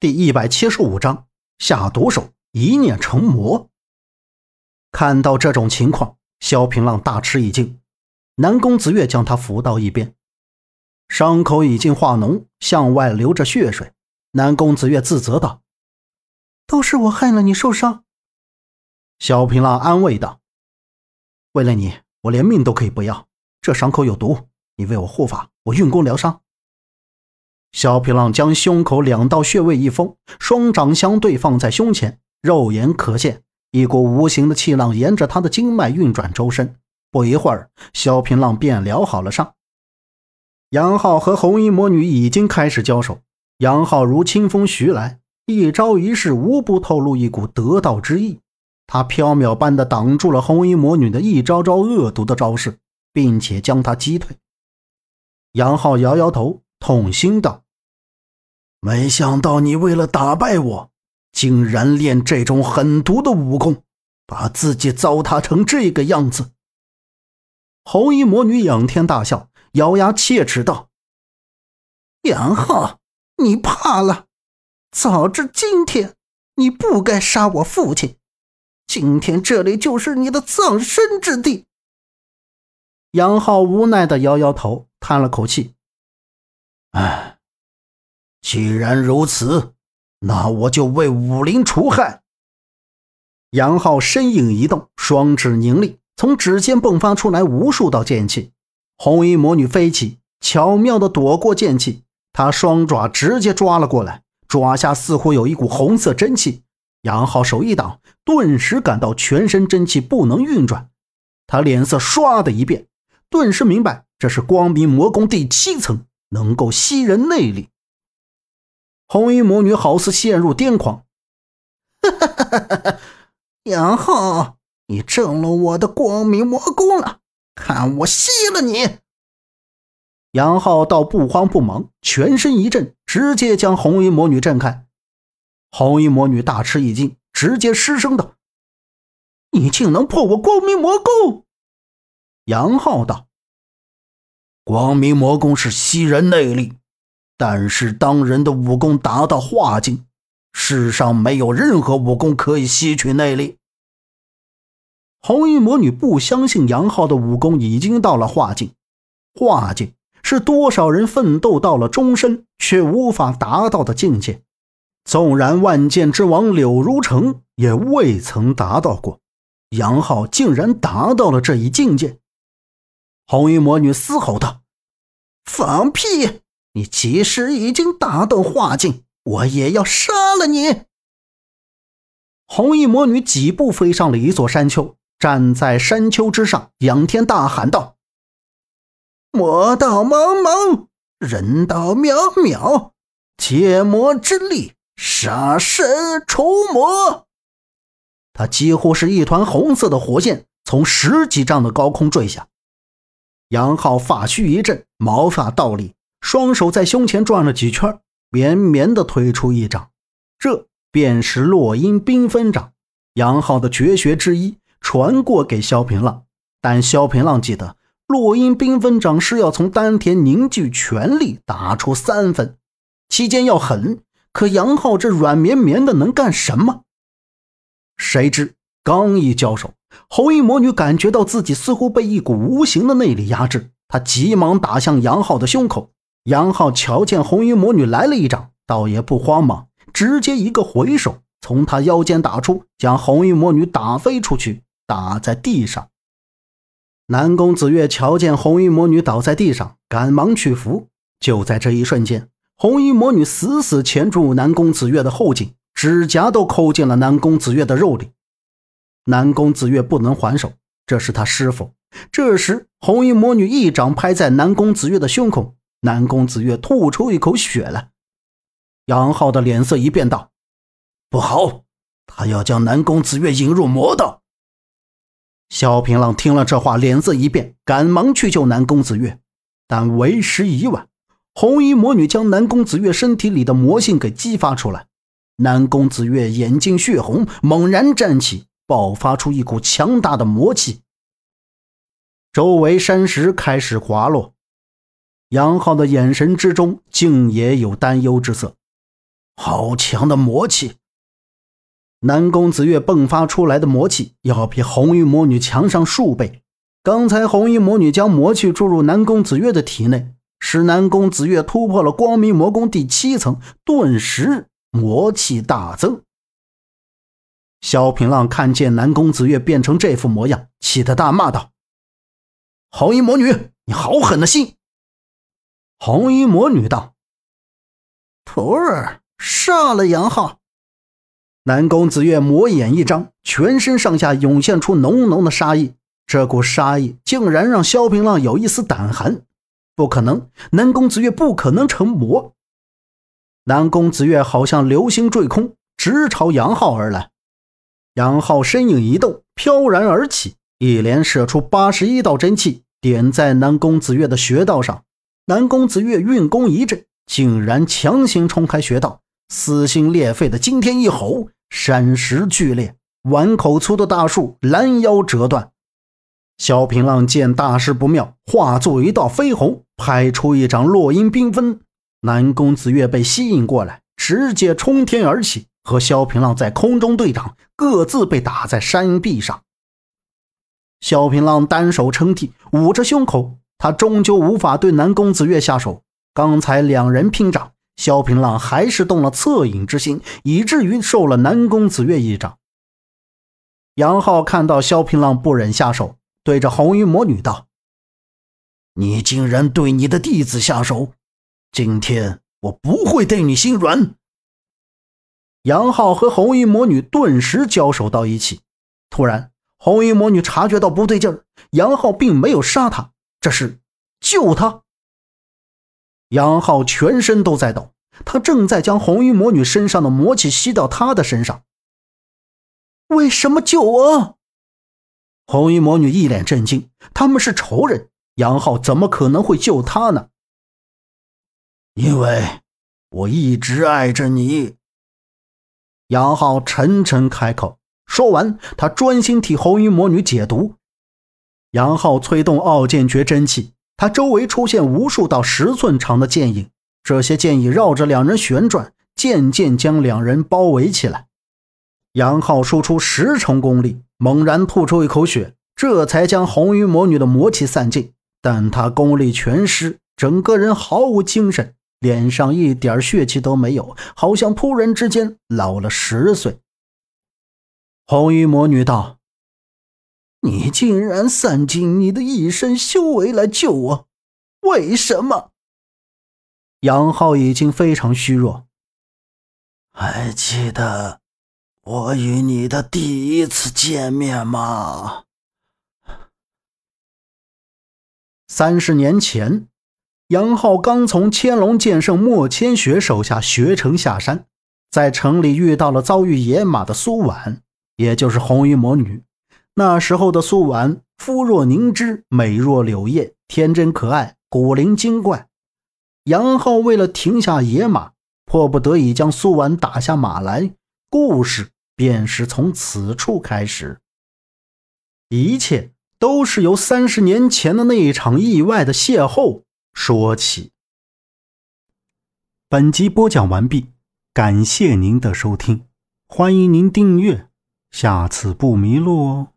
第一百七十五章下毒手一念成魔。看到这种情况，萧平浪大吃一惊。南宫子月将他扶到一边，伤口已经化脓，向外流着血水。南宫子月自责道：“都是我害了你受伤。”萧平浪安慰道：“为了你，我连命都可以不要。这伤口有毒，你为我护法，我运功疗伤。”萧平浪将胸口两道穴位一封，双掌相对放在胸前，肉眼可见一股无形的气浪沿着他的经脉运转周身。不一会儿，萧平浪便疗好了伤。杨浩和红衣魔女已经开始交手，杨浩如清风徐来，一招一式无不透露一股得道之意。他飘渺般的挡住了红衣魔女的一招招恶毒的招式，并且将她击退。杨浩摇摇头。痛心道：“没想到你为了打败我，竟然练这种狠毒的武功，把自己糟蹋成这个样子。”红衣魔女仰天大笑，咬牙切齿道：“杨浩，你怕了！早知今天，你不该杀我父亲。今天这里就是你的葬身之地。”杨浩无奈的摇摇头，叹了口气。唉，既然如此，那我就为武林除害。杨浩身影一动，双指凝力，从指尖迸发出来无数道剑气。红衣魔女飞起，巧妙的躲过剑气，她双爪直接抓了过来，爪下似乎有一股红色真气。杨浩手一挡，顿时感到全身真气不能运转，他脸色唰的一变，顿时明白这是光明魔宫第七层。能够吸人内力，红衣魔女好似陷入癫狂。哈哈哈哈哈！杨浩，你中了我的光明魔功了，看我吸了你！杨浩倒不慌不忙，全身一震，直接将红衣魔女震开。红衣魔女大吃一惊，直接失声道：“你竟能破我光明魔功！”杨浩道。光明魔功是吸人内力，但是当人的武功达到化境，世上没有任何武功可以吸取内力。红衣魔女不相信杨浩的武功已经到了化境，化境是多少人奋斗到了终身却无法达到的境界，纵然万剑之王柳如成也未曾达到过，杨浩竟然达到了这一境界。红衣魔女嘶吼道。放屁！你即使已经达到化境，我也要杀了你！红衣魔女几步飞上了一座山丘，站在山丘之上，仰天大喊道：“魔道茫茫，人道渺渺，借魔之力，杀神除魔！”他几乎是一团红色的火焰，从十几丈的高空坠下。杨浩发须一震，毛发倒立，双手在胸前转了几圈，绵绵的推出一掌，这便是落英缤纷掌。杨浩的绝学之一传过给萧平浪，但萧平浪记得落英缤纷掌是要从丹田凝聚全力打出三分，期间要狠。可杨浩这软绵绵的能干什么？谁知刚一交手。红衣魔女感觉到自己似乎被一股无形的内力压制，她急忙打向杨浩的胸口。杨浩瞧见红衣魔女来了一掌，倒也不慌忙，直接一个回手，从她腰间打出，将红衣魔女打飞出去，打在地上。南宫子月瞧见红衣魔女倒在地上，赶忙去扶。就在这一瞬间，红衣魔女死死钳住南宫子月的后颈，指甲都抠进了南宫子月的肉里。南宫子月不能还手，这是他师傅。这时，红衣魔女一掌拍在南宫子月的胸口，南宫子月吐出一口血来。杨浩的脸色一变，道：“不好，他要将南宫子月引入魔道。”萧平浪听了这话，脸色一变，赶忙去救南宫子月，但为时已晚。红衣魔女将南宫子月身体里的魔性给激发出来，南宫子月眼睛血红，猛然站起。爆发出一股强大的魔气，周围山石开始滑落。杨浩的眼神之中竟也有担忧之色。好强的魔气！南宫子月迸发出来的魔气要比红衣魔女强上数倍。刚才红衣魔女将魔气注入南宫子月的体内，使南宫子月突破了光明魔宫第七层，顿时魔气大增。萧平浪看见南宫子月变成这副模样，气得大骂道：“红衣魔女，你好狠的心！”红衣魔女道：“徒儿，杀了杨浩。”南宫子月魔眼一张，全身上下涌现出浓浓的杀意。这股杀意竟然让萧平浪有一丝胆寒。不可能，南宫子月不可能成魔。南宫子月好像流星坠空，直朝杨浩而来。杨浩身影一动，飘然而起，一连射出八十一道真气，点在南宫子月的穴道上。南宫子月运功一震，竟然强行冲开穴道，撕心裂肺的惊天一吼，山石剧裂，碗口粗的大树拦腰折断。萧平浪见大事不妙，化作一道飞鸿，拍出一掌，落英缤纷。南宫子月被吸引过来，直接冲天而起，和萧平浪在空中对掌，各自被打在山壁上。萧平浪单手撑地，捂着胸口，他终究无法对南宫子月下手。刚才两人拼掌，萧平浪还是动了恻隐之心，以至于受了南宫子月一掌。杨浩看到萧平浪不忍下手。对着红衣魔女道：“你竟然对你的弟子下手，今天我不会对你心软。”杨浩和红衣魔女顿时交手到一起。突然，红衣魔女察觉到不对劲儿，杨浩并没有杀她，这是救他。杨浩全身都在抖，他正在将红衣魔女身上的魔气吸到他的身上。为什么救我？红衣魔女一脸震惊，他们是仇人，杨浩怎么可能会救她呢？因为我一直爱着你。杨浩沉沉开口，说完，他专心替红衣魔女解毒。杨浩催动傲剑诀真气，他周围出现无数道十寸长的剑影，这些剑影绕着两人旋转，渐渐将两人包围起来。杨浩输出十成功力。猛然吐出一口血，这才将红衣魔女的魔气散尽。但他功力全失，整个人毫无精神，脸上一点血气都没有，好像突然之间老了十岁。红衣魔女道：“你竟然散尽你的一身修为来救我，为什么？”杨浩已经非常虚弱，还记得。我与你的第一次见面吗？三十年前，杨浩刚从千龙剑圣莫千雪手下学成下山，在城里遇到了遭遇野马的苏婉，也就是红衣魔女。那时候的苏婉，肤若凝脂，美若柳叶，天真可爱，古灵精怪。杨浩为了停下野马，迫不得已将苏婉打下马来。故事便是从此处开始，一切都是由三十年前的那一场意外的邂逅说起。本集播讲完毕，感谢您的收听，欢迎您订阅，下次不迷路哦。